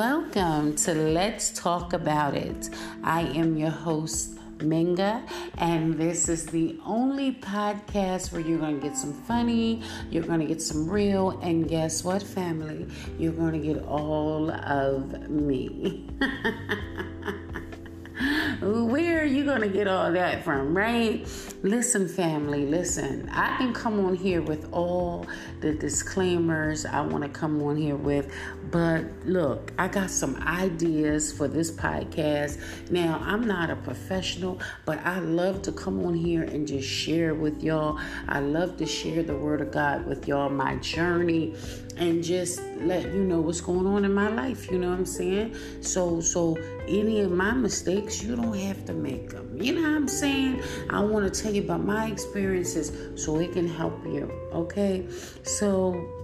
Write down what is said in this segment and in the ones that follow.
Welcome to Let's Talk About It. I am your host, Minga, and this is the only podcast where you're going to get some funny, you're going to get some real, and guess what, family? You're going to get all of me. Where are you going to get all that from, right? Listen, family, listen. I can come on here with all the disclaimers I want to come on here with, but look, I got some ideas for this podcast. Now, I'm not a professional, but I love to come on here and just share with y'all. I love to share the word of God with y'all, my journey and just let you know what's going on in my life. You know what I'm saying? So, so any of my mistakes, you don't have to make them. You know what I'm saying? I want to tell you about my experiences so it can help you. Okay, so.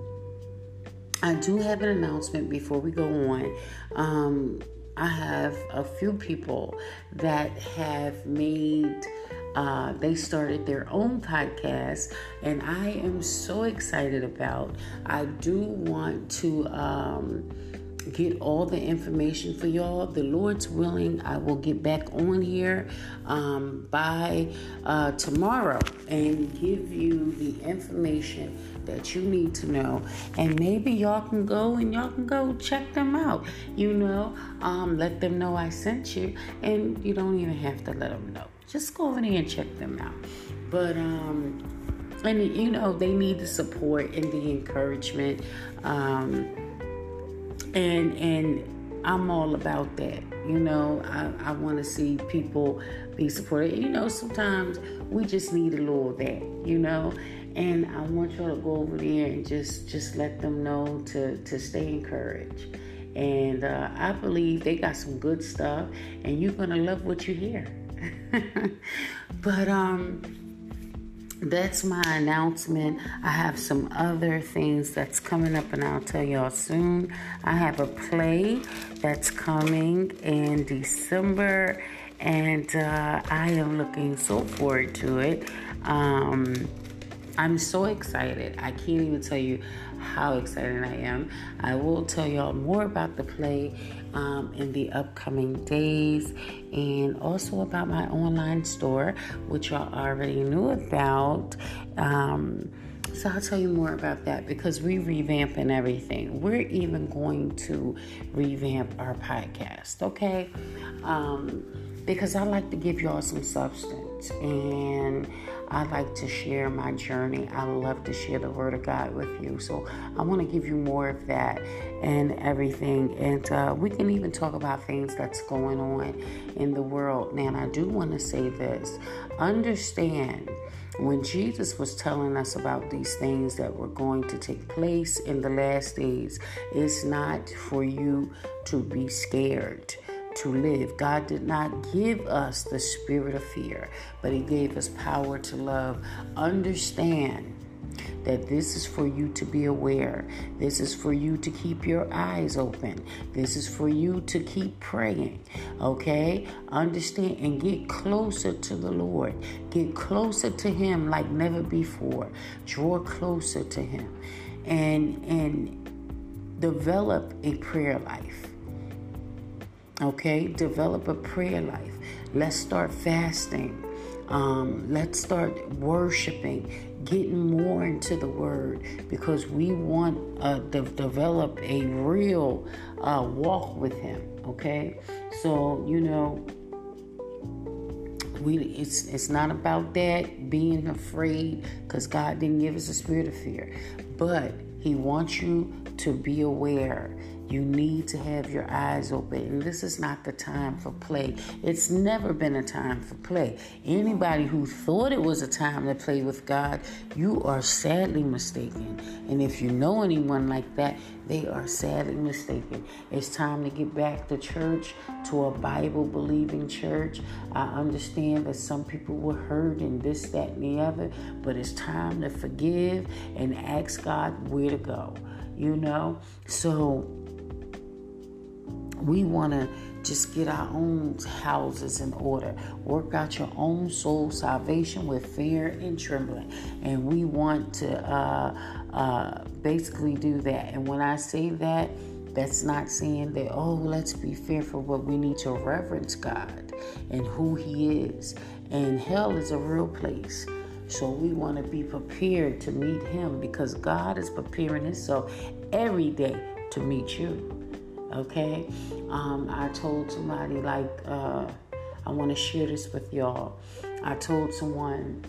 I do have an announcement before we go on. Um, I have a few people that have made uh, they started their own podcast, and I am so excited about. I do want to um, get all the information for y'all. The Lord's willing, I will get back on here um, by uh, tomorrow and give you the information that you need to know. And maybe y'all can go and y'all can go check them out. You know, um, let them know I sent you, and you don't even have to let them know just go over there and check them out. But um, and you know they need the support and the encouragement, um, and and I'm all about that. You know, I, I want to see people be supported. You know, sometimes we just need a little of that. You know, and I want y'all to go over there and just just let them know to to stay encouraged. And uh, I believe they got some good stuff, and you're gonna love what you hear. but um that's my announcement. I have some other things that's coming up, and I'll tell y'all soon. I have a play that's coming in December, and uh, I am looking so forward to it. Um, I'm so excited. I can't even tell you how excited I am. I will tell y'all more about the play um, in the upcoming days and also about my online store, which y'all already knew about. Um, so I'll tell you more about that because we're revamping everything. We're even going to revamp our podcast, okay? Um, because I like to give y'all some substance and I like to share my journey. I love to share the Word of God with you. So I want to give you more of that and everything. And uh, we can even talk about things that's going on in the world. Now, I do want to say this understand when Jesus was telling us about these things that were going to take place in the last days, it's not for you to be scared to live. God did not give us the spirit of fear, but He gave us power to love. Understand that this is for you to be aware. This is for you to keep your eyes open. This is for you to keep praying. Okay? Understand and get closer to the Lord. Get closer to Him like never before. Draw closer to Him. And and develop a prayer life. Okay, develop a prayer life. Let's start fasting. Um, let's start worshiping, getting more into the Word because we want uh, to develop a real uh, walk with Him. Okay, so you know, we it's it's not about that being afraid because God didn't give us a spirit of fear, but He wants you to be aware you need to have your eyes open. And this is not the time for play. It's never been a time for play. Anybody who thought it was a time to play with God, you are sadly mistaken. And if you know anyone like that, they are sadly mistaken. It's time to get back to church, to a Bible believing church. I understand that some people were hurt and this, that, and the other, but it's time to forgive and ask God where to go. You know? So, we want to just get our own houses in order. Work out your own soul salvation with fear and trembling. And we want to uh, uh, basically do that. And when I say that, That's not saying that, oh, let's be fearful, but we need to reverence God and who He is. And hell is a real place. So we want to be prepared to meet Him because God is preparing Himself every day to meet you. Okay? Um, I told somebody, like, uh, I want to share this with y'all. I told someone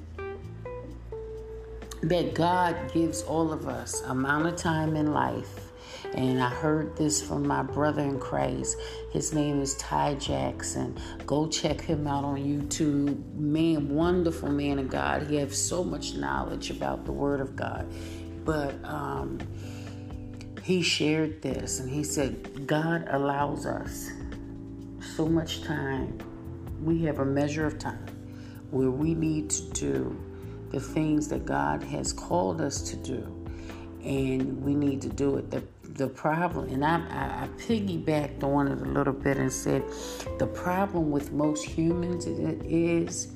that God gives all of us amount of time in life. And I heard this from my brother in Christ. His name is Ty Jackson. Go check him out on YouTube. Man, wonderful man of God. He has so much knowledge about the Word of God. But um, he shared this and he said, God allows us so much time. We have a measure of time where we need to do the things that God has called us to do, and we need to do it. The the problem, and I, I, I piggybacked on it a little bit and said, the problem with most humans is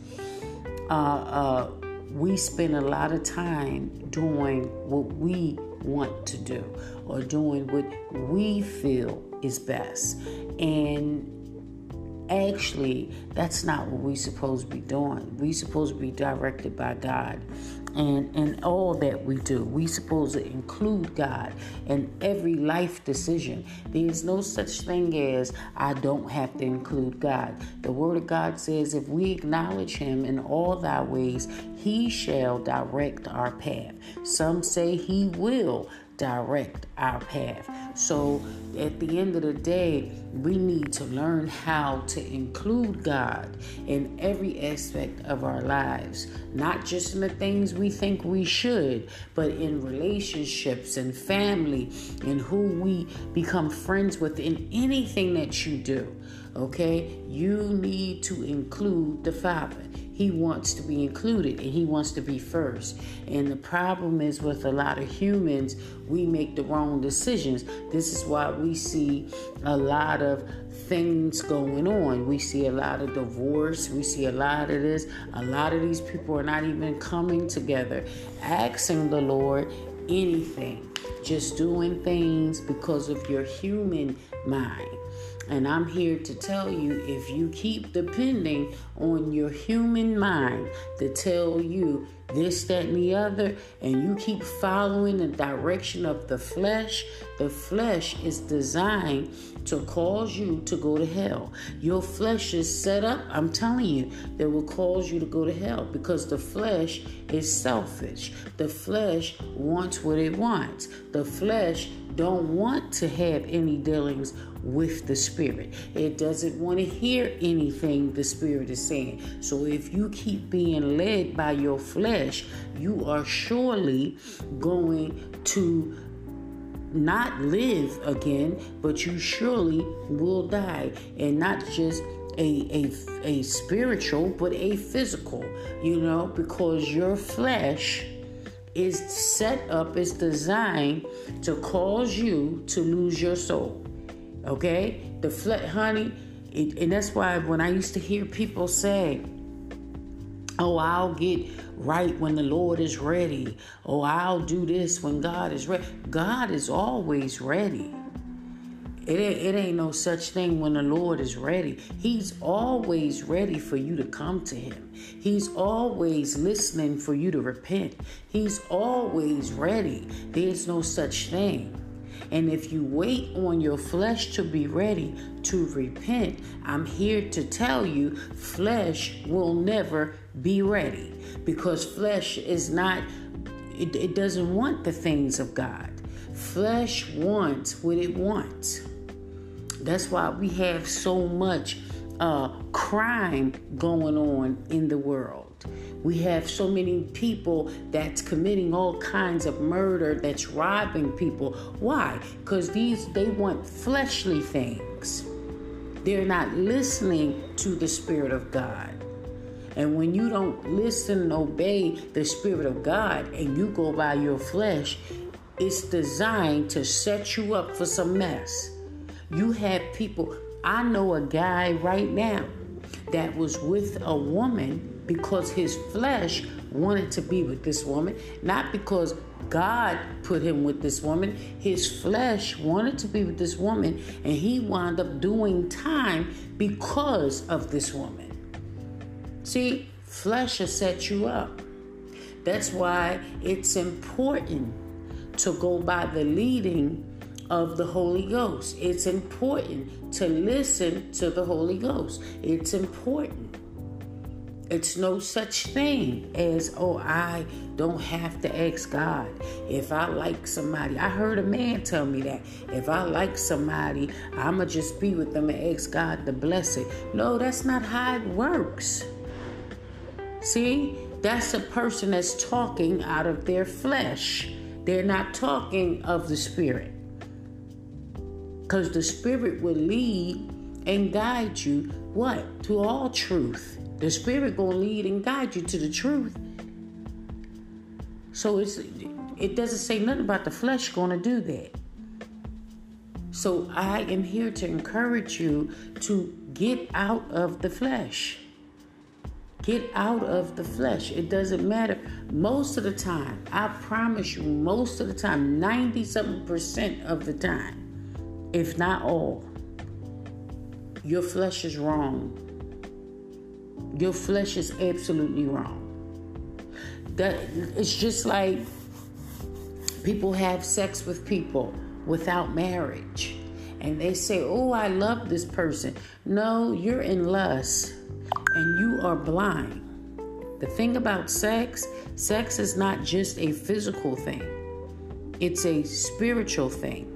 uh, uh, we spend a lot of time doing what we want to do or doing what we feel is best, and actually that's not what we're supposed to be doing. We're supposed to be directed by god and in all that we do. We supposed to include god in every life decision. There's no such thing as i don't have to include god. The word of god says if we acknowledge him in all thy ways he shall direct our path. Some say he will direct our path. So at the end of the day, we need to learn how to include God in every aspect of our lives, not just in the things we think we should, but in relationships and family and who we become friends with in anything that you do. Okay? You need to include the Father. He wants to be included and he wants to be first. And the problem is with a lot of humans, we make the wrong decisions. This is why we see a lot of things going on. We see a lot of divorce. We see a lot of this. A lot of these people are not even coming together, asking the Lord anything, just doing things because of your human mind. And I'm here to tell you if you keep depending on your human mind to tell you this, that, and the other, and you keep following the direction of the flesh, the flesh is designed to cause you to go to hell. Your flesh is set up, I'm telling you, that will cause you to go to hell because the flesh is selfish. The flesh wants what it wants. The flesh don't want to have any dealings with the Spirit. It doesn't want to hear anything the Spirit is saying. So if you keep being led by your flesh, you are surely going to not live again, but you surely will die. And not just a, a, a spiritual, but a physical, you know, because your flesh is set up, is designed to cause you to lose your soul. Okay? The flesh, honey, it, and that's why when I used to hear people say, Oh, I'll get right when the Lord is ready. Oh, I'll do this when God is ready. God is always ready. It ain't, it ain't no such thing when the Lord is ready. He's always ready for you to come to Him. He's always listening for you to repent. He's always ready. There's no such thing. And if you wait on your flesh to be ready to repent, I'm here to tell you flesh will never be ready because flesh is not, it, it doesn't want the things of God. Flesh wants what it wants. That's why we have so much uh, crime going on in the world. We have so many people that's committing all kinds of murder, that's robbing people. Why? Because these they want fleshly things. They're not listening to the Spirit of God. And when you don't listen and obey the Spirit of God and you go by your flesh, it's designed to set you up for some mess. You have people, I know a guy right now that was with a woman because his flesh wanted to be with this woman, not because God put him with this woman. His flesh wanted to be with this woman, and he wound up doing time because of this woman. See, flesh has set you up. That's why it's important to go by the leading of the Holy Ghost. It's important to listen to the Holy Ghost. It's important. It's no such thing as, oh, I don't have to ask God. If I like somebody, I heard a man tell me that. If I like somebody, I'ma just be with them and ask God to bless it. No, that's not how it works. See, that's a person that's talking out of their flesh. They're not talking of the Spirit. Because the Spirit will lead and guide you, what? To all truth. The Spirit gonna lead and guide you to the truth. So it's it doesn't say nothing about the flesh gonna do that. So I am here to encourage you to get out of the flesh. Get out of the flesh. It doesn't matter. Most of the time, I promise you, most of the time, 97 percent of the time, if not all, your flesh is wrong. Your flesh is absolutely wrong. That it's just like people have sex with people without marriage. And they say, Oh, I love this person. No, you're in lust and you are blind. The thing about sex, sex is not just a physical thing, it's a spiritual thing.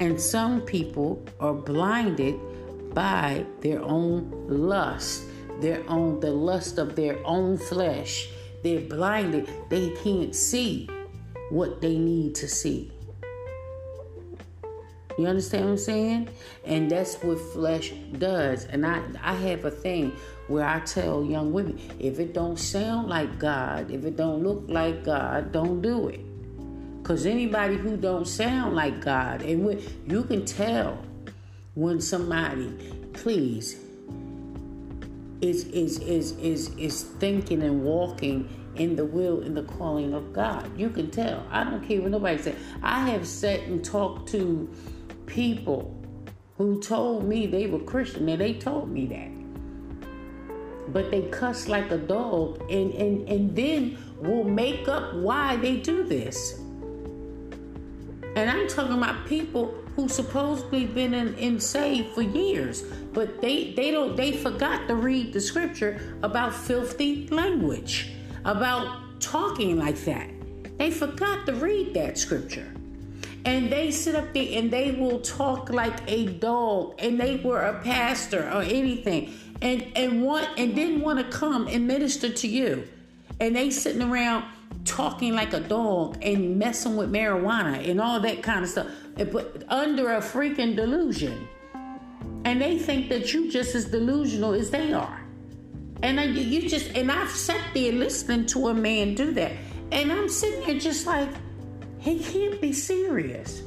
And some people are blinded by their own lust, their own the lust of their own flesh. They're blinded. They can't see what they need to see. You understand what I'm saying? And that's what flesh does. And I I have a thing where I tell young women, if it don't sound like God, if it don't look like God, don't do it. Cause anybody who don't sound like God, and you can tell when somebody, please, is is is is is thinking and walking in the will and the calling of God. You can tell. I don't care what nobody says. I have sat and talked to people who told me they were Christian and they told me that. But they cuss like a dog and, and, and then will make up why they do this. Talking about people who supposedly been in, in saved for years, but they, they don't they forgot to read the scripture about filthy language, about talking like that. They forgot to read that scripture. And they sit up there and they will talk like a dog and they were a pastor or anything. And and want and didn't want to come and minister to you. And they sitting around talking like a dog and messing with marijuana and all that kind of stuff but under a freaking delusion. And they think that you just as delusional as they are. And I, you just and i've sat there listening to a man do that. And i'm sitting there just like he can't be serious.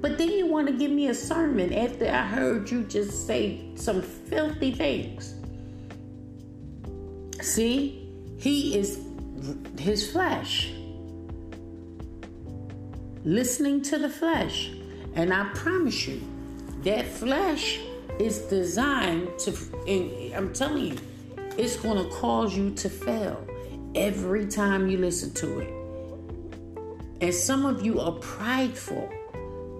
But then you want to give me a sermon after I heard you just say some filthy things. See, he is his flesh. Listening to the flesh. And I promise you, that flesh is designed to, I'm telling you, it's going to cause you to fail every time you listen to it. And some of you are prideful.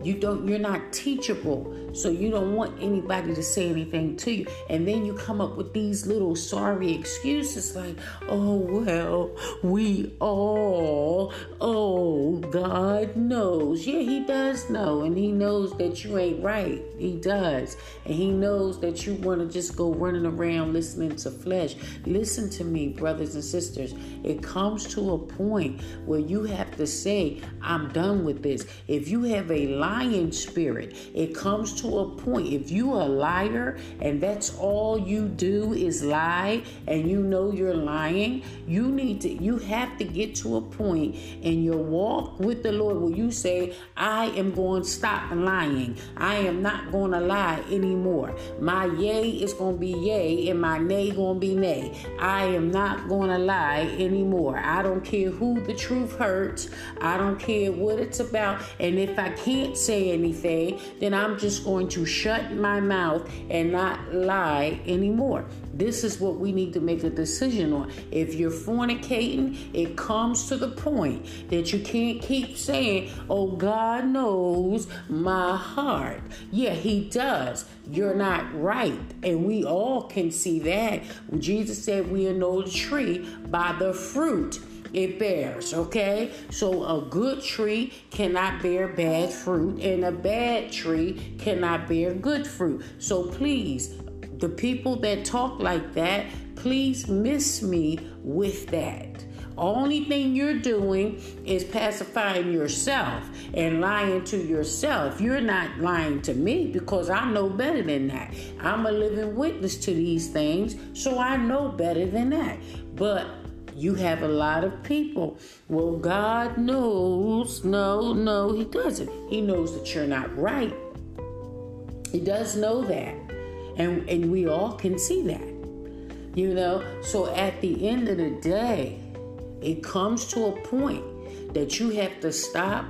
You don't you're not teachable, so you don't want anybody to say anything to you. And then you come up with these little sorry excuses like, "Oh, well, we all oh, God knows." Yeah, he does know, and he knows that you ain't right. He does. And he knows that you want to just go running around listening to flesh. Listen to me, brothers and sisters. It comes to a point where you have to say, "I'm done with this." If you have a lie lying spirit. It comes to a point. If you are a liar and that's all you do is lie and you know you're lying, you need to you have to get to a point in your walk with the Lord where you say, I am going to stop lying. I am not going to lie anymore. My yay is going to be yay and my nay going to be nay. I am not going to lie anymore. I don't care who the truth hurts. I don't care what it's about. And if I can't say anything, then I'm just going to shut my mouth and not lie anymore. This is what we need to make a decision on. If you're fornicating, it comes to the point that you can't keep saying, Oh, God knows my heart. Yeah, He does. You're not right. And we all can see that. Jesus said, We know the tree by the fruit it bears, okay? So a good tree cannot bear bad fruit, and a bad tree cannot bear good fruit. So please, the people that talk like that, please miss me with that. Only thing you're doing is pacifying yourself and lying to yourself. You're not lying to me because I know better than that. I'm a living witness to these things, so I know better than that. But you have a lot of people. Well, God knows. No, no, He doesn't. He knows that you're not right. He does know that. And, and we all can see that. You know? So at the end of the day, it comes to a point that you have to stop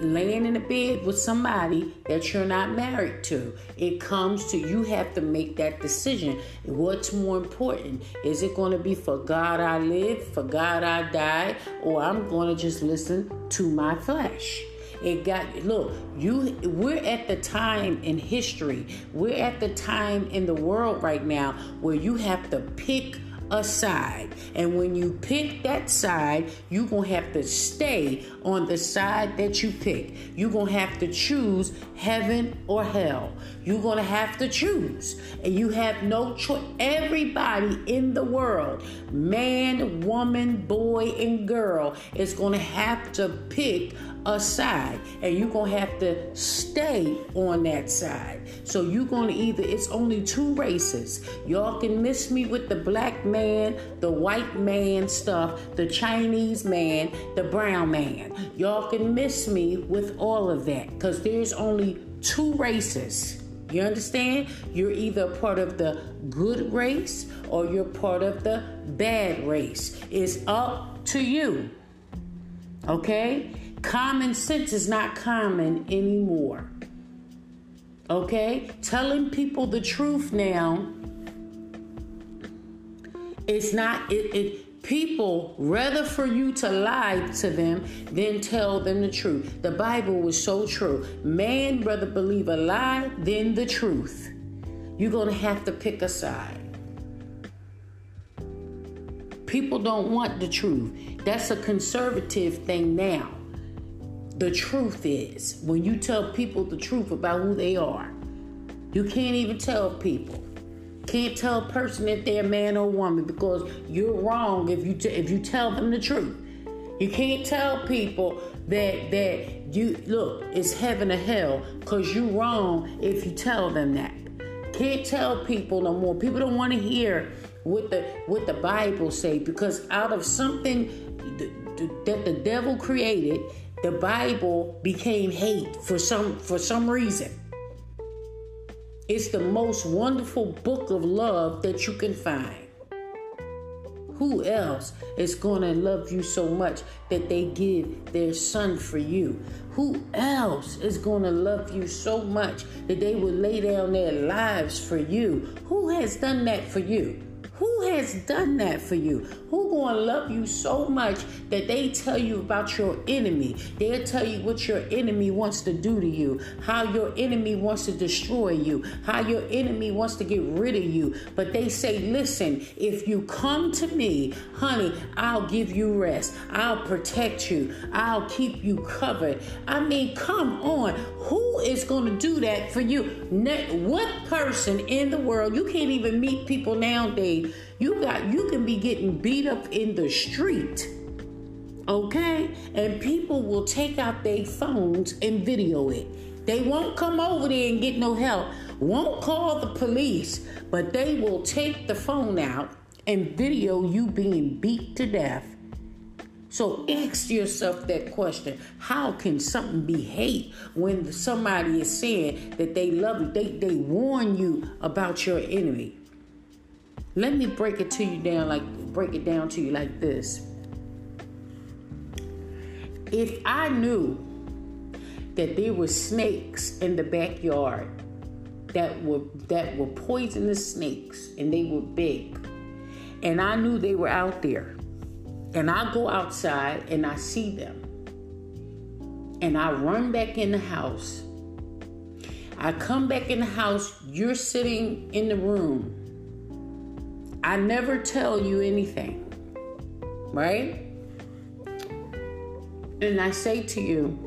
laying in a bed with somebody that you're not married to. It comes to you have to make that decision. What's more important? Is it going to be for God I live, for God I die, or I'm going to just listen to my flesh? It got look, you we're at the time in history. We're at the time in the world right now where you have to pick a side. And when you pick that side, you're going to have to stay on the side that you pick. You're going to have to choose heaven or hell. You're going to have to choose. And you have no choice. Everybody in the world, man, woman, boy, and girl, is going to have to pick a side. And you're gonna have to stay on that side. So you're gonna either it's only two races. Y'all can miss me with the black man the white man stuff the chinese man the brown man. Y'all can miss me with all of that because there's only two races you understand? You're either part of the good race or you're part of the bad race. It's up to you. Okay? Common sense is not common anymore. Okay? Telling people the truth now, it's not, it, it people rather for you to lie to them than tell them the truth. The Bible was so true. Man rather believe a lie than the truth. You're going to have to pick a side. People don't want the truth. That's a conservative thing now the truth is when you tell people the truth about who they are. You can't even tell people. Can't tell a person if they're a man or woman because you're wrong if you t- if you tell them the truth. You can't tell people that that you look it's heaven or hell because you're wrong if you tell them that. Can't tell people no more. People don't want to hear what the what the Bible say because out of something that the devil created the Bible became hate for some for some reason. It's the most wonderful book of love that you can find. Who else is going to love you so much that they give their son for you? Who else is going to love you so much that they will lay down their lives for you? Who has done that for you? Who has done that for you? Who gonna love you so much that they tell you about your enemy? They'll tell you what your enemy wants to do to you, how your enemy wants to destroy you, how your enemy wants to get rid of you. But they say, listen, if you come to me, honey, I'll give you rest. I'll protect you. I'll keep you covered. I mean, come on. Who is gonna do that for you? What person in the world, you can't even meet people nowadays you got you can be getting beat up in the street Okay? And people will take out their phones and video it. They won't come over there and get no help, won't call the police, but they will take the phone out and video you being beat to death. So ask yourself that question. How can something be hate when somebody is saying that they love you? They, they warn you about your enemy. Let me break it to you down like break it down to you like this. If I knew that there were snakes in the backyard that were that were poisonous snakes and they were big and I knew they were out there and I go outside and I see them and I run back in the house I come back in the house you're sitting in the room I never tell you anything right and I say to you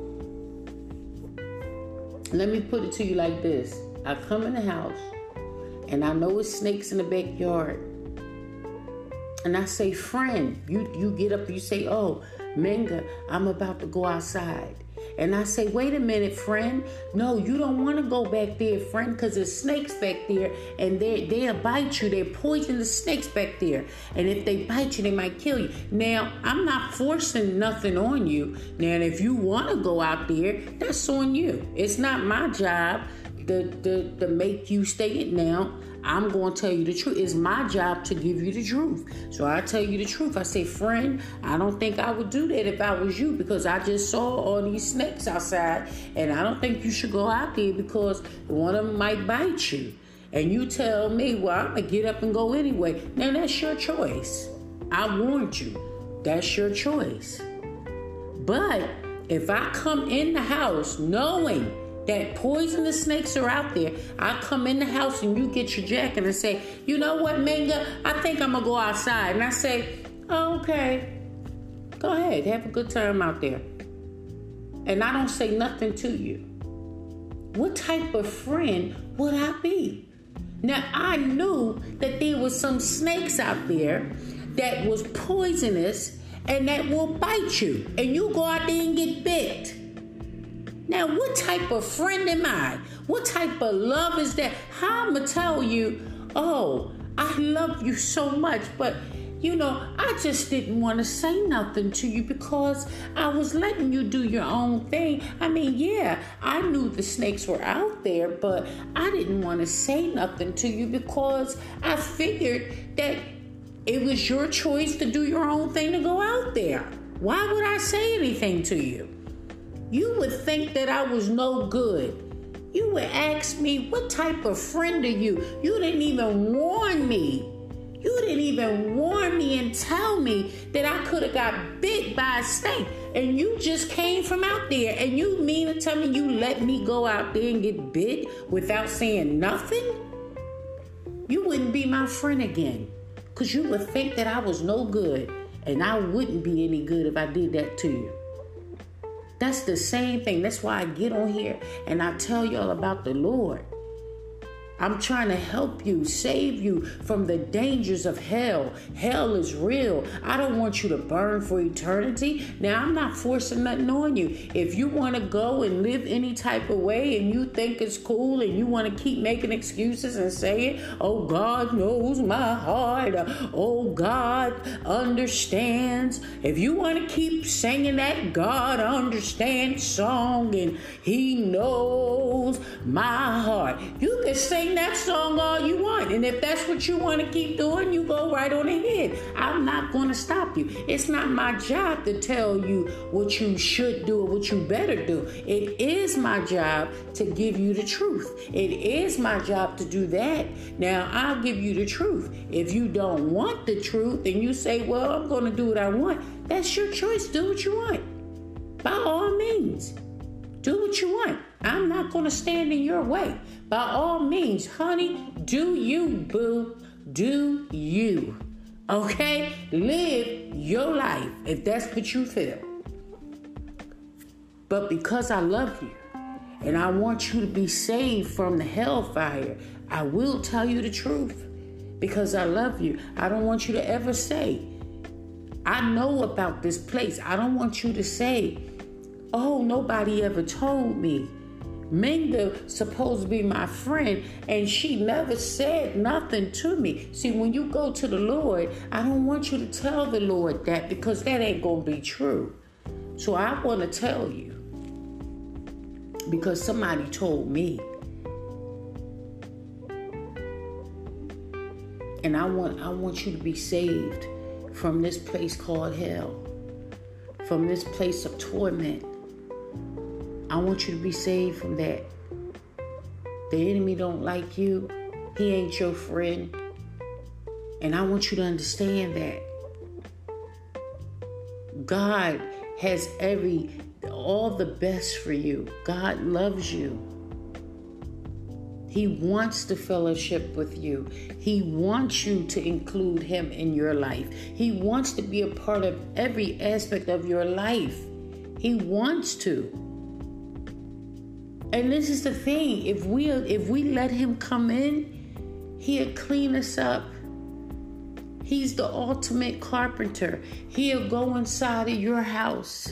let me put it to you like this I come in the house and I know it's snakes in the backyard. And I say, friend, you, you get up, you say, oh, Menga, I'm about to go outside. And I say, wait a minute, friend. No, you don't want to go back there, friend, because there's snakes back there and they, they'll bite you. They're poisonous snakes back there. And if they bite you, they might kill you. Now, I'm not forcing nothing on you. Now, if you want to go out there, that's on you. It's not my job to, to, to make you stay it now. I'm going to tell you the truth. It's my job to give you the truth. So I tell you the truth. I say, friend, I don't think I would do that if I was you because I just saw all these snakes outside and I don't think you should go out there because one of them might bite you. And you tell me, well, I'm going to get up and go anyway. Now that's your choice. I warned you. That's your choice. But if I come in the house knowing that poisonous snakes are out there. I come in the house and you get your jacket and say, you know what, Menga, I think I'm gonna go outside. And I say, oh, okay, go ahead, have a good time out there. And I don't say nothing to you. What type of friend would I be? Now I knew that there was some snakes out there that was poisonous and that will bite you. And you go out there and get bit. Now, what type of friend am I? What type of love is that? How I'm gonna tell you, oh, I love you so much, but you know, I just didn't want to say nothing to you because I was letting you do your own thing. I mean, yeah, I knew the snakes were out there, but I didn't want to say nothing to you because I figured that it was your choice to do your own thing to go out there. Why would I say anything to you? You would think that I was no good. You would ask me, What type of friend are you? You didn't even warn me. You didn't even warn me and tell me that I could have got bit by a snake. And you just came from out there. And you mean to tell me you let me go out there and get bit without saying nothing? You wouldn't be my friend again. Because you would think that I was no good. And I wouldn't be any good if I did that to you. That's the same thing. That's why I get on here and I tell y'all about the Lord. I'm trying to help you, save you from the dangers of hell. Hell is real. I don't want you to burn for eternity. Now, I'm not forcing nothing on you. If you want to go and live any type of way and you think it's cool and you want to keep making excuses and saying, oh, God knows my heart, oh, God understands. If you want to keep singing that God understands song and He knows my heart, you can sing sing that song all you want. And if that's what you want to keep doing, you go right on ahead. I'm not going to stop you. It's not my job to tell you what you should do or what you better do. It is my job to give you the truth. It is my job to do that. Now, I'll give you the truth. If you don't want the truth and you say, well, I'm going to do what I want, that's your choice. Do what you want. By all means, do what you want. I'm not going to stand in your way. By all means, honey, do you, boo. Do you. Okay? Live your life if that's what you feel. But because I love you and I want you to be saved from the hellfire, I will tell you the truth because I love you. I don't want you to ever say, I know about this place. I don't want you to say, oh, nobody ever told me. Minda supposed to be my friend, and she never said nothing to me. See, when you go to the Lord, I don't want you to tell the Lord that because that ain't gonna be true. So I want to tell you because somebody told me. And I want I want you to be saved from this place called hell. From this place of torment. I want you to be saved from that. The enemy don't like you. He ain't your friend. And I want you to understand that. God has every all the best for you. God loves you. He wants to fellowship with you. He wants you to include him in your life. He wants to be a part of every aspect of your life. He wants to. And this is the thing, if we if we let him come in, he'll clean us up. He's the ultimate carpenter. He'll go inside of your house.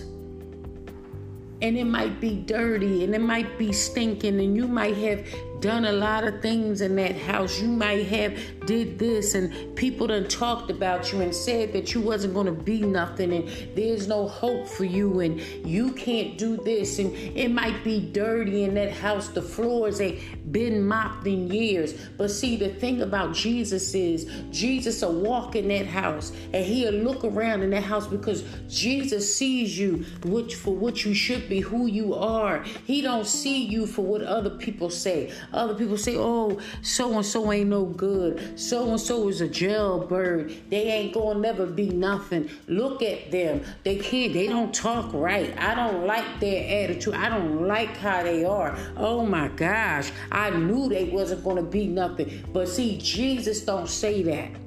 And it might be dirty and it might be stinking and you might have done a lot of things in that house. You might have did this and people done talked about you and said that you wasn't going to be nothing and there's no hope for you and you can't do this and it might be dirty in that house. The floors ain't been mopped in years. But see, the thing about Jesus is Jesus will walk in that house and he'll look around in that house because Jesus sees you which for what you should be, who you are. He don't see you for what other people say. Other people say, oh, so and so ain't no good. So and so is a jailbird. They ain't gonna never be nothing. Look at them. They can't, they don't talk right. I don't like their attitude. I don't like how they are. Oh my gosh. I knew they wasn't gonna be nothing. But see, Jesus don't say that.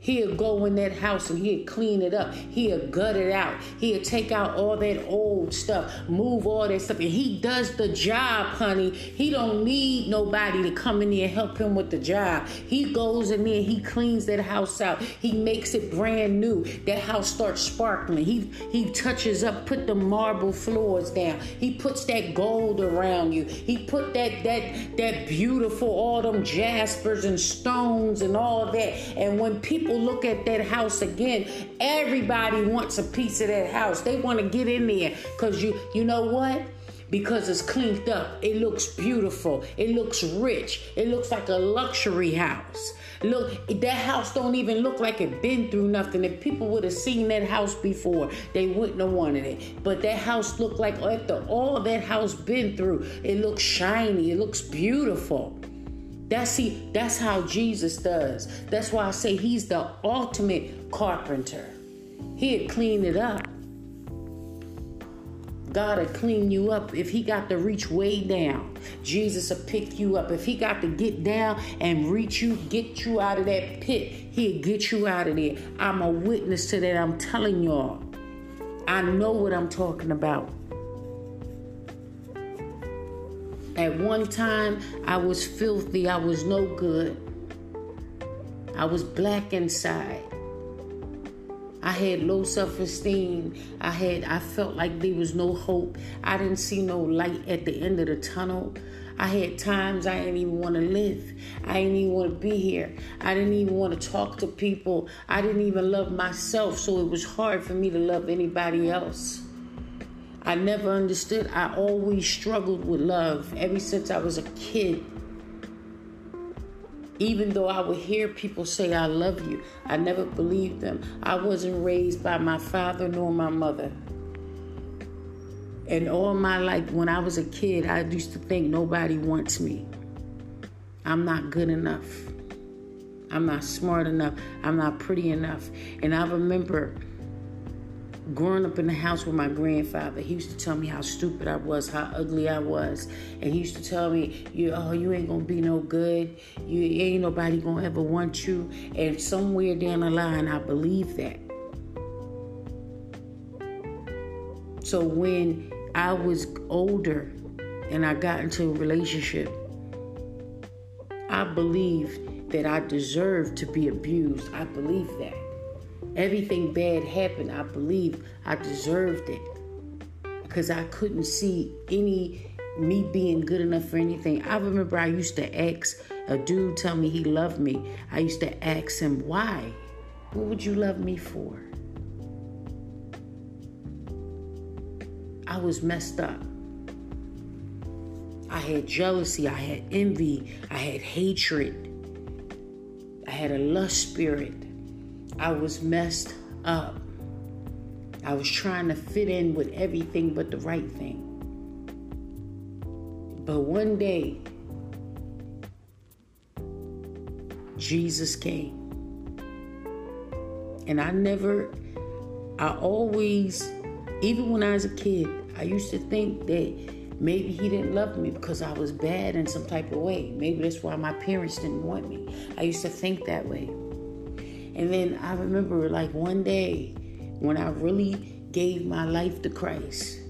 He'll go in that house and he'll clean it up. He'll gut it out. He'll take out all that old stuff, move all that stuff. And he does the job, honey. He don't need nobody to come in there and help him with the job. He goes in there, he cleans that house out. He makes it brand new. That house starts sparkling. He he touches up, put the marble floors down. He puts that gold around you. He put that that that beautiful all them jaspers and stones and all that. And when people look at that house again, everybody wants a piece of that house. They want to get in there because you you know what? Because it's cleaned up. It looks beautiful. It looks rich. It looks like a luxury house. Look, that house don't even look like it been through nothing. If people would have seen that house before, they wouldn't have wanted it. But that house looked like after all that house been through, it looks shiny. It looks beautiful. That's see, that's how Jesus does. That's why I say he's the ultimate carpenter. He'd clean it up. God will clean you up. If he got to reach way down, Jesus will pick you up. If he got to get down and reach you, get you out of that pit, he'll get you out of there. I'm a witness to that. I'm telling y'all. I know what I'm talking about. At one time, I was filthy. I was no good. I was black inside. I had low self-esteem. I had I felt like there was no hope. I didn't see no light at the end of the tunnel. I had times I didn't even want to live. I didn't even want to be here. I didn't even want to talk to people. I didn't even love myself, so it was hard for me to love anybody else. I never understood. I always struggled with love ever since I was a kid. Even though I would hear people say, I love you, I never believed them. I wasn't raised by my father nor my mother. And all my life, when I was a kid, I used to think nobody wants me. I'm not good enough. I'm not smart enough. I'm not pretty enough. And I remember growing up in the house with my grandfather, he used to tell me how stupid I was, how ugly I was, and he used to tell me, "You, oh, you ain't gonna be no good. You ain't nobody gonna ever want you." And somewhere down the line, I believed that. So when I was older and I got into a relationship, I believed that I deserved to be abused. I believed that. Everything bad happened, I believe I deserved it because I couldn't see any me being good enough for anything. I remember I used to ask a dude tell me he loved me. I used to ask him why. What would you love me for? I was messed up. I had jealousy, I had envy, I had hatred, I had a lust spirit. I was messed up. I was trying to fit in with everything but the right thing. But one day, Jesus came. And I never, I always, even when I was a kid, I used to think that maybe he didn't love me because I was bad in some type of way. Maybe that's why my parents didn't want me. I used to think that way. And then I remember like one day when I really gave my life to Christ.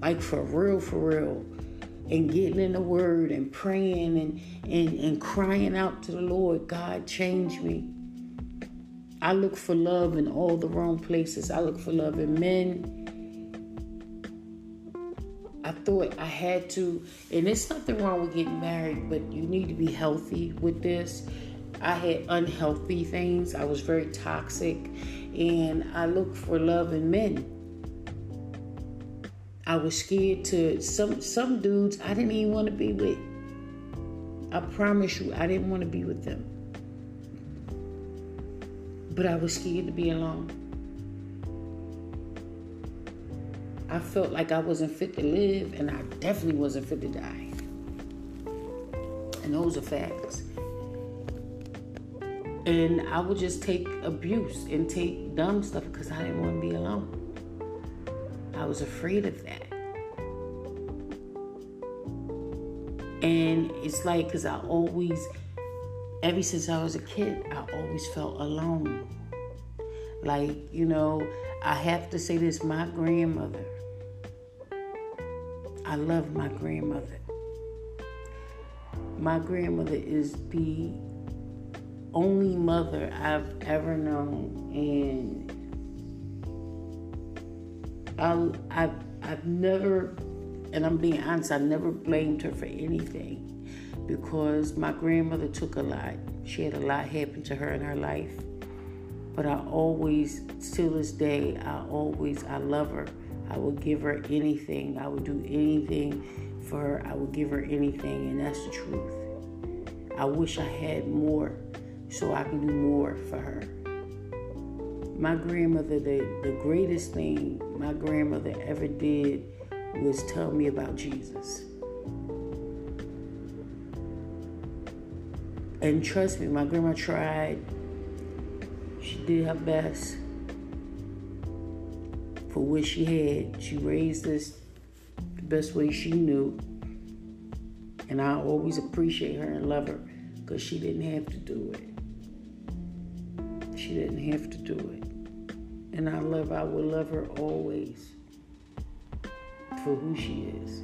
Like for real, for real. And getting in the word and praying and, and, and crying out to the Lord, God, change me. I look for love in all the wrong places. I look for love in men. I thought I had to, and it's nothing wrong with getting married, but you need to be healthy with this. I had unhealthy things. I was very toxic, and I looked for love in men. I was scared to some some dudes I didn't even want to be with. I promise you, I didn't want to be with them. But I was scared to be alone. I felt like I wasn't fit to live, and I definitely wasn't fit to die. And those are facts. And I would just take abuse and take dumb stuff because I didn't want to be alone. I was afraid of that. And it's like, because I always, ever since I was a kid, I always felt alone. Like, you know, I have to say this my grandmother, I love my grandmother. My grandmother is the only mother I've ever known, and I, I've, I've never, and I'm being honest, I never blamed her for anything because my grandmother took a lot. She had a lot happen to her in her life. But I always, till this day, I always, I love her. I would give her anything. I would do anything for her. I would give her anything, and that's the truth. I wish I had more so I can do more for her. My grandmother, the, the greatest thing my grandmother ever did was tell me about Jesus. And trust me, my grandma tried. She did her best for what she had. She raised us the best way she knew. And I always appreciate her and love her because she didn't have to do it. She didn't have to do it. And I love, I will love her always for who she is.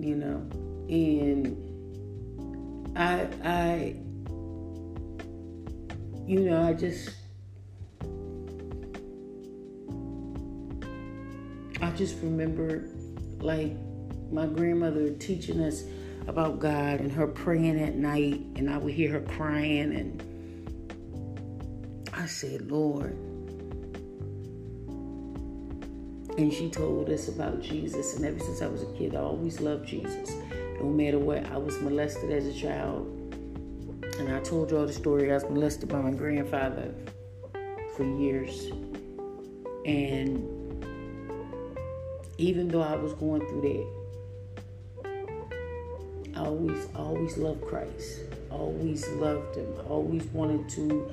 You know? And I, I, you know, I just, I just remember like my grandmother teaching us about God and her praying at night, and I would hear her crying, and I said, Lord. And she told us about Jesus, and ever since I was a kid, I always loved Jesus. No matter what, I was molested as a child. And I told y'all the story. I was molested by my grandfather for years. And even though I was going through that, I always, always loved Christ. Always loved Him. Always wanted to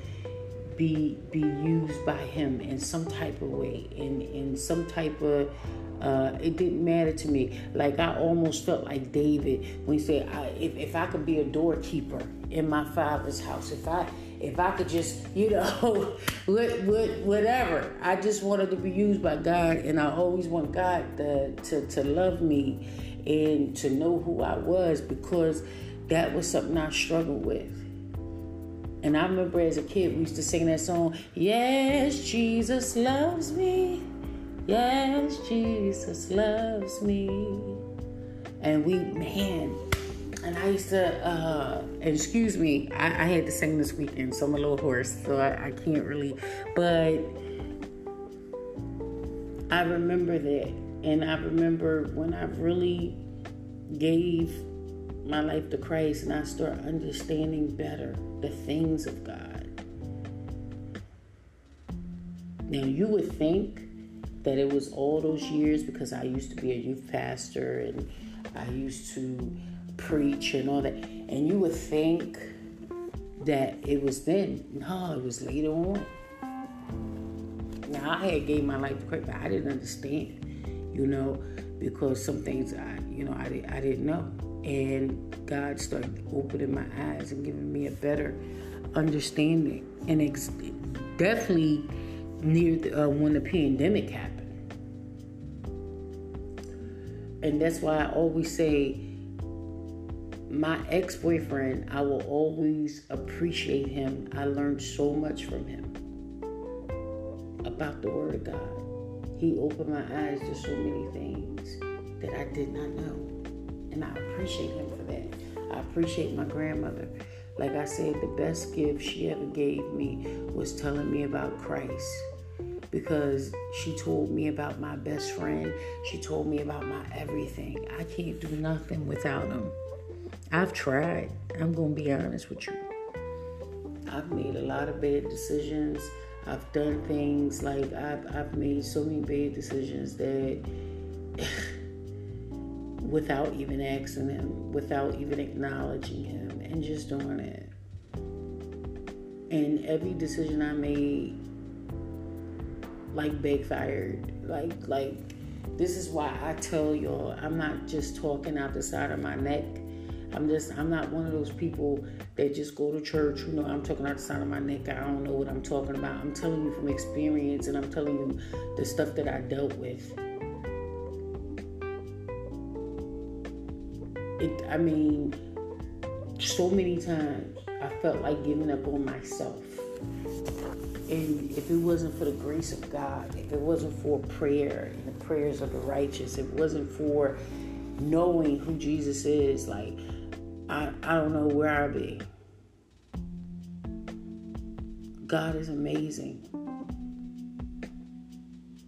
be be used by Him in some type of way, in in some type of. Uh, it didn't matter to me. Like I almost felt like David when he said, I, if, "If I could be a doorkeeper in my father's house, if I if I could just, you know, what, what, whatever. I just wanted to be used by God, and I always want God to, to, to love me and to know who I was because that was something I struggled with. And I remember as a kid, we used to sing that song, Yes, Jesus loves me. Yes, Jesus loves me. And we, man, and I used to, uh, excuse me, I, I, had to sing this weekend, so I'm a little hoarse, so I, I can't really, but I remember that. And I remember when I really gave my life to Christ and I start understanding better the things of God. Now, you would think that it was all those years because I used to be a youth pastor and I used to preach and all that. And you would think that it was then. No, it was later on. Now, I had gave my life to Christ, but I didn't understand, you know, because some things I, you know, I, I didn't know and God started opening my eyes and giving me a better understanding. And ex- definitely near the, uh, when the pandemic happened. And that's why I always say, my ex boyfriend, I will always appreciate him. I learned so much from him about the Word of God. He opened my eyes to so many things that I did not know. And I appreciate him for that. I appreciate my grandmother. Like I said, the best gift she ever gave me was telling me about Christ because she told me about my best friend. She told me about my everything. I can't do nothing without him. I've tried. I'm going to be honest with you. I've made a lot of bad decisions. I've done things like I've, I've made so many bad decisions that without even asking him, without even acknowledging him, and just doing it. And every decision I made, like backfired. Like, like this is why I tell y'all, I'm not just talking out the side of my neck. I'm just, I'm not one of those people that just go to church. You know, I'm talking out the side of my neck. I don't know what I'm talking about. I'm telling you from experience, and I'm telling you the stuff that I dealt with. It I mean, so many times I felt like giving up on myself. And if it wasn't for the grace of God, if it wasn't for prayer and the prayers of the righteous, if it wasn't for knowing who Jesus is, like I, I don't know where I'd be. God is amazing.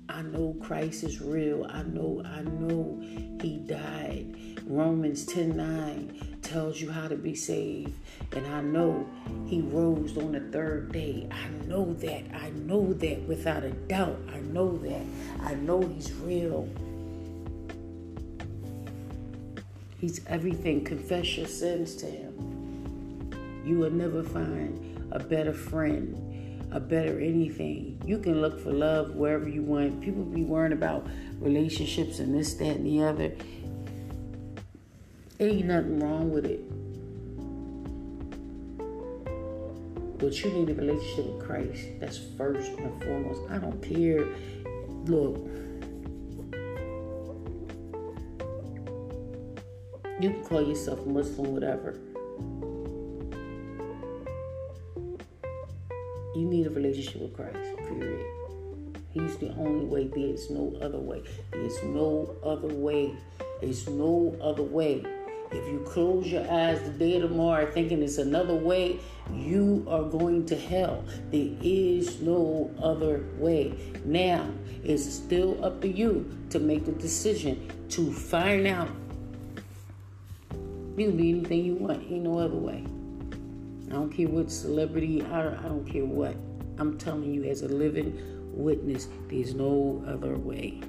I know Christ is real. I know, I know He died. Romans 10 9 tells you how to be saved. And I know He rose on the third day. I know that. I know that without a doubt. I know that. I know He's real. He's everything. Confess your sins to Him. You will never find a better friend a better anything. You can look for love wherever you want. People be worrying about relationships and this, that, and the other. Ain't nothing wrong with it. But you need a relationship with Christ. That's first and foremost. I don't care. Look, you can call yourself Muslim, whatever. You need a relationship with Christ, period. He's the only way. There's no other way. There's no other way. There's no other way. If you close your eyes the day tomorrow thinking it's another way, you are going to hell. There is no other way. Now, it's still up to you to make the decision to find out. You can be anything you want, ain't no other way. I don't care what celebrity, I, I don't care what. I'm telling you, as a living witness, there's no other way.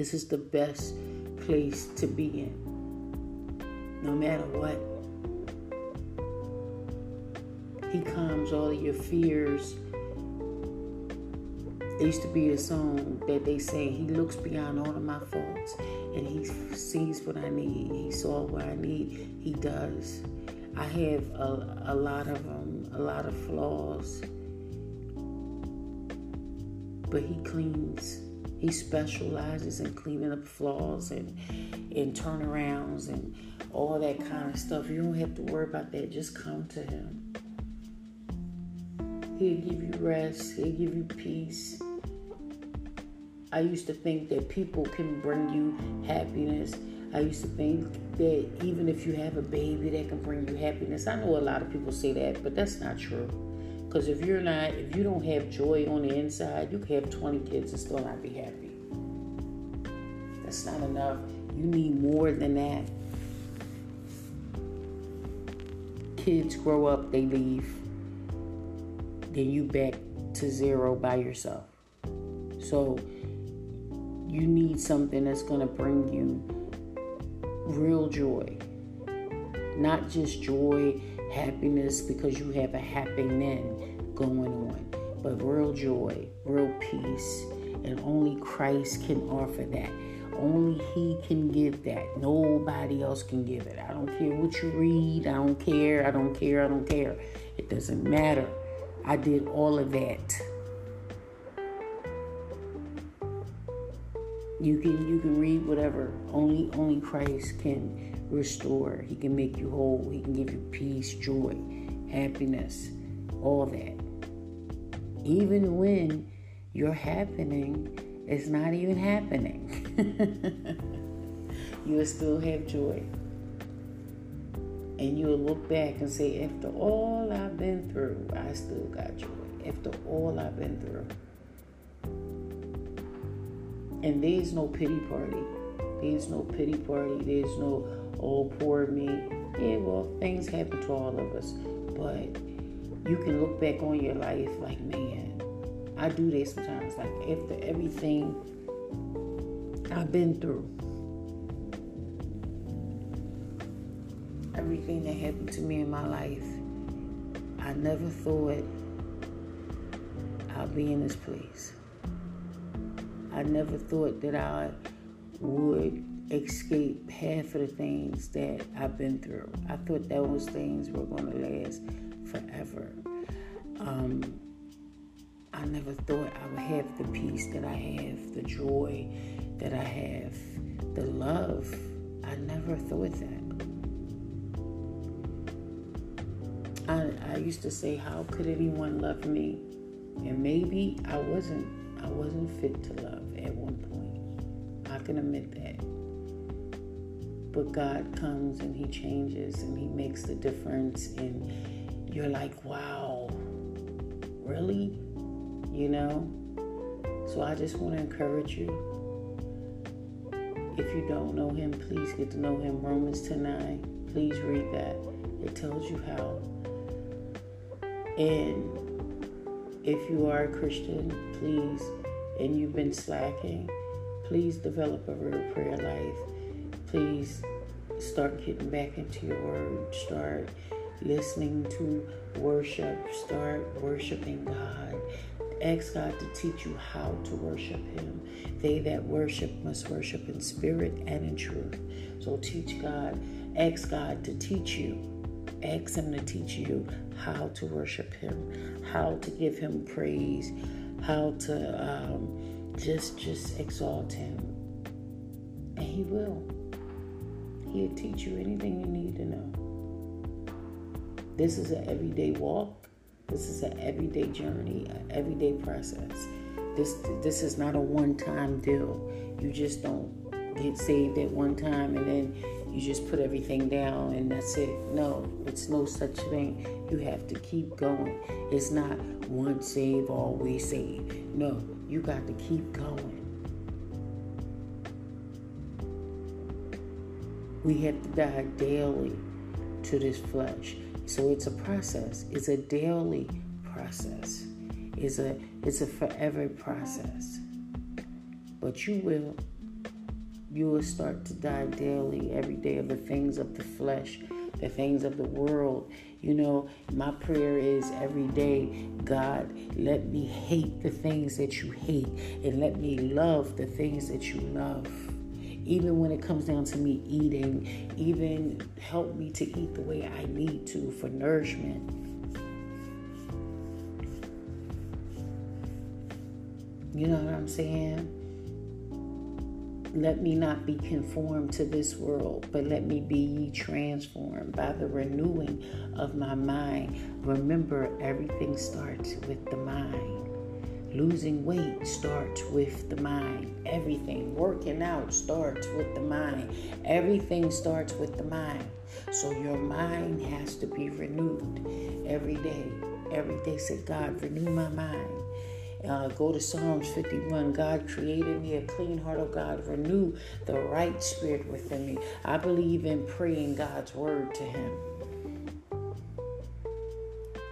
This is the best place to be in, no matter what. He calms all of your fears. There used to be a song that they say, He looks beyond all of my faults and He sees what I need. He saw what I need. He does. I have a, a lot of um, a lot of flaws, but He cleans He specializes in cleaning up flaws and in turnarounds and all that kind of stuff. You don't have to worry about that. Just come to Him. He'll give you rest. He'll give you peace. I used to think that people can bring you happiness. I used to think that even if you have a baby, that can bring you happiness. I know a lot of people say that, but that's not true. Because if you're not, if you don't have joy on the inside, you can have 20 kids and still not be happy. That's not enough. You need more than that. Kids grow up, they leave. Then you back to zero by yourself. So you need something that's going to bring you real joy. Not just joy happiness because you have a happening going on, but real joy, real peace. And only Christ can offer that. Only He can give that. Nobody else can give it. I don't care what you read. I don't care. I don't care. I don't care. It doesn't matter. I did all of that. You can you can read whatever. Only only Christ can restore. He can make you whole. He can give you peace, joy, happiness, all that. Even when your happening is not even happening, you will still have joy. And you will look back and say, after all I've been through, I still got joy. After all I've been through. And there's no pity party. There's no pity party. There's no oh, poor me. Yeah, well, things happen to all of us. But you can look back on your life like, man, I do that sometimes. Like, after everything I've been through, everything that happened to me in my life, I never thought I'd be in this place. I never thought that I would escape half of the things that I've been through. I thought those things were going to last forever. Um, I never thought I would have the peace that I have, the joy that I have, the love. I never thought that. I, I used to say, how could anyone love me? And maybe I wasn't I wasn't fit to love at one point. I can admit that. But God comes and He changes and He makes the difference. And you're like, wow, really? You know? So I just want to encourage you. If you don't know Him, please get to know Him. Romans 10 9. Please read that. It tells you how. And if you are a Christian, please, and you've been slacking, please develop a real prayer life please start getting back into your word. Start listening to worship. Start worshiping God. Ask God to teach you how to worship Him. They that worship must worship in spirit and in truth. So teach God. Ask God to teach you. Ask Him to teach you how to worship Him, how to give Him praise, how to um, just just exalt Him, and He will. He'll teach you anything you need to know. This is an everyday walk. This is an everyday journey, an everyday process. This this is not a one-time deal. You just don't get saved at one time and then you just put everything down and that's it. No, it's no such thing. You have to keep going. It's not once saved, always saved. No, you got to keep going. We have to die daily to this flesh. So it's a process. It's a daily process. It's a it's a forever process. But you will you will start to die daily every day of the things of the flesh, the things of the world. You know, my prayer is every day, God, let me hate the things that you hate and let me love the things that you love even when it comes down to me eating, even help me to eat the way I need to for nourishment. You know what I'm saying? let me not be conformed to this world, but let me be transformed by the renewing of my mind. Remember, everything starts with the mind. Losing weight starts with the mind. Everything. Working out starts with the mind. Everything starts with the mind. So your mind has to be renewed every day. Every day, say, God, renew my mind. Uh, go to Psalms 51. God created me a clean heart, oh God. Renew the right spirit within me. I believe in praying God's word to Him.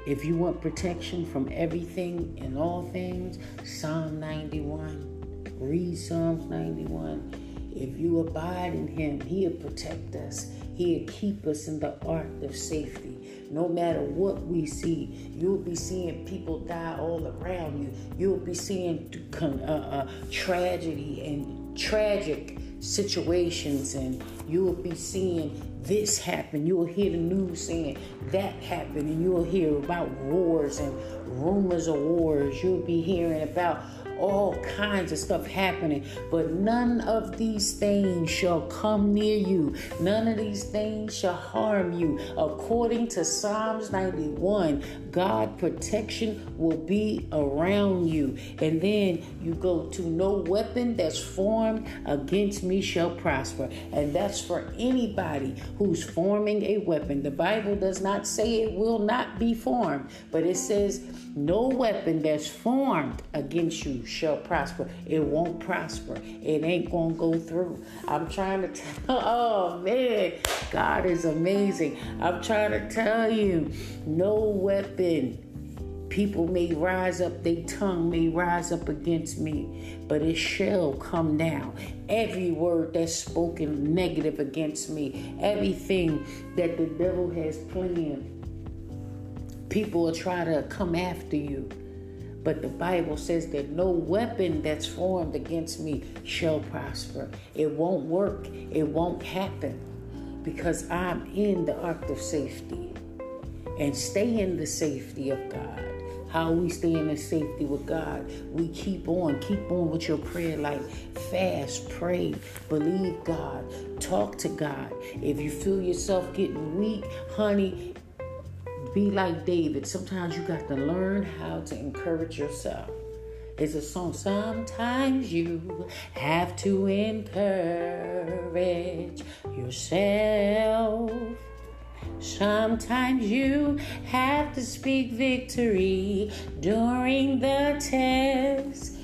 If you want protection from everything and all things, Psalm 91. Read Psalms 91. If you abide in Him, He'll protect us. He'll keep us in the ark of safety. No matter what we see, you'll be seeing people die all around you. You'll be seeing uh, uh, tragedy and tragic situations, and you'll be seeing this happen. You'll hear the news saying that happened, and you'll hear about wars and rumors of wars. You'll be hearing about all kinds of stuff happening, but none of these things shall come near you. None of these things shall harm you. According to Psalms 91, God protection will be around you. And then you go to no weapon that's formed against me shall prosper. And that's for anybody who's forming a weapon. The Bible does not say it will not be formed, but it says no weapon that's formed against you shall prosper. It won't prosper. It ain't gonna go through. I'm trying to tell. Oh man, God is amazing. I'm trying to tell you, no weapon. People may rise up, their tongue may rise up against me, but it shall come down. Every word that's spoken negative against me, everything that the devil has planned people will try to come after you. But the Bible says that no weapon that's formed against me shall prosper. It won't work. It won't happen because I'm in the ark of safety. And stay in the safety of God. How we stay in the safety with God. We keep on, keep on with your prayer life. Fast, pray, believe God, talk to God. If you feel yourself getting weak, honey, be like David. Sometimes you got to learn how to encourage yourself. It's a song. Sometimes you have to encourage yourself. Sometimes you have to speak victory during the test.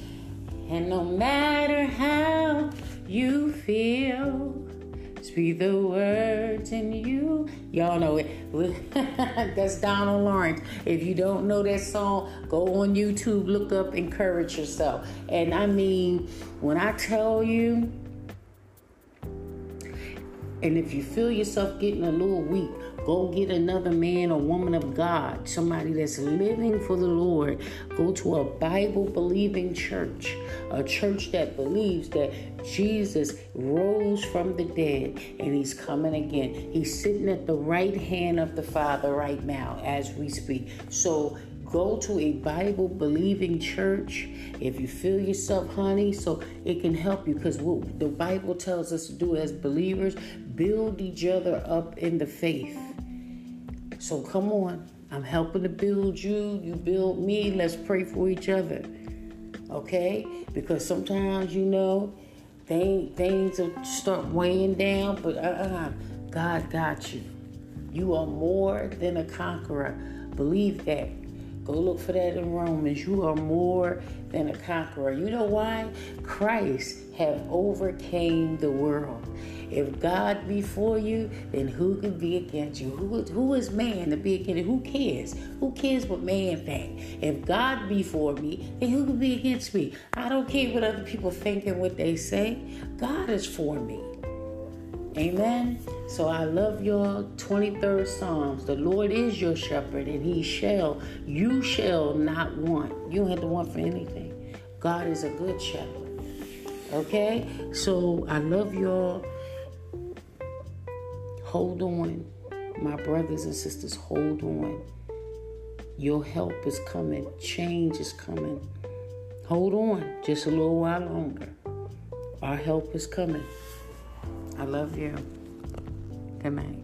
And no matter how you feel, Speak the words in you. Y'all know it. That's Donald Lawrence. If you don't know that song, go on YouTube, look up Encourage Yourself. And I mean, when I tell you, and if you feel yourself getting a little weak, Go get another man or woman of God, somebody that's living for the Lord. Go to a Bible believing church, a church that believes that Jesus rose from the dead and he's coming again. He's sitting at the right hand of the Father right now as we speak. So go to a Bible believing church if you feel yourself, honey, so it can help you because what the Bible tells us to do as believers build each other up in the faith. So come on. I'm helping to build you. You build me. Let's pray for each other. Okay? Because sometimes, you know, things, things will start weighing down, but uh-uh. God got you. You are more than a conqueror. Believe that. Go look for that in Romans. You are more than a conqueror. You know why? Christ have overcame the world. If God be for you, then who can be against you? Who, who is man to be against you? Who cares? Who cares what man think? If God be for me, then who can be against me? I don't care what other people think and what they say. God is for me. Amen. So I love your 23rd Psalms. The Lord is your shepherd, and he shall, you shall not want. You don't have to want for anything. God is a good shepherd. Okay? So I love y'all. Hold on, my brothers and sisters, hold on. Your help is coming, change is coming. Hold on just a little while longer. our help is coming. I love you. Good night.